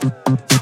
Thank you.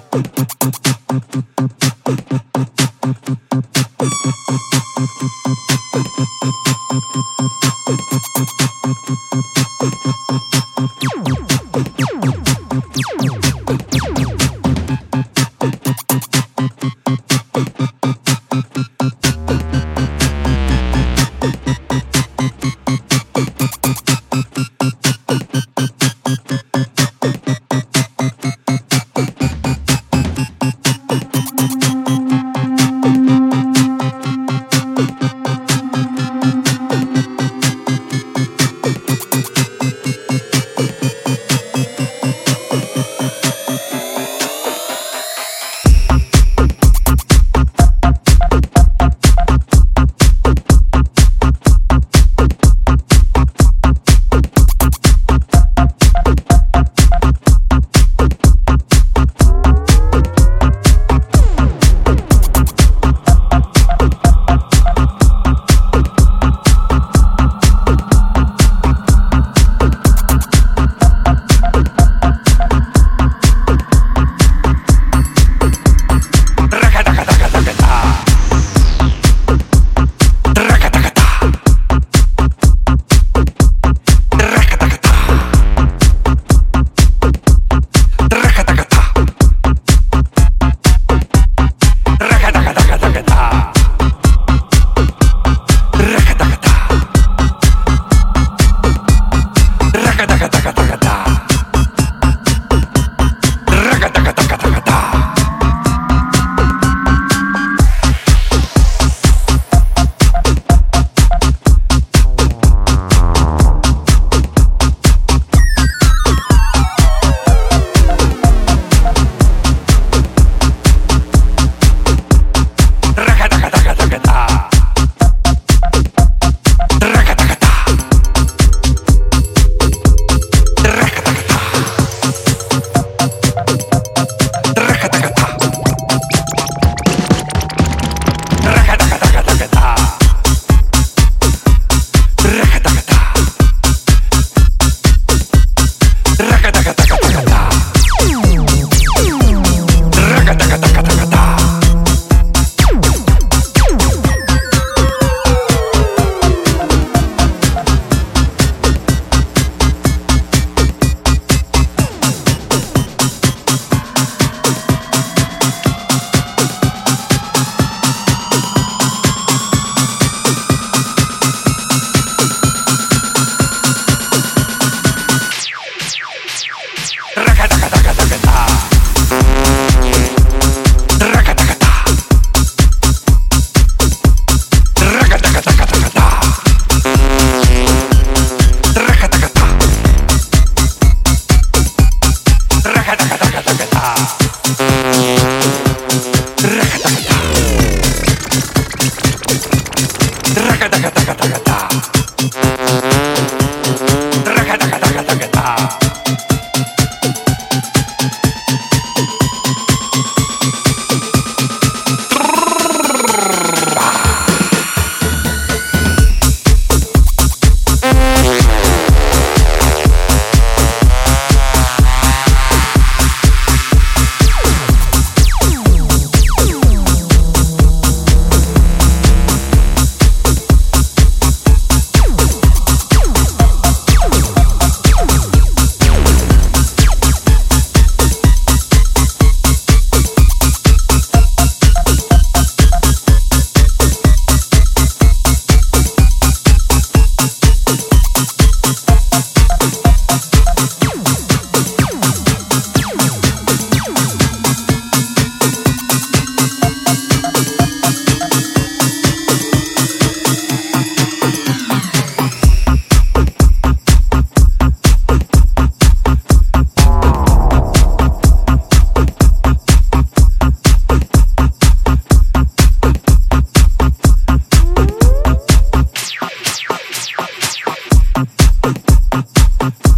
Thank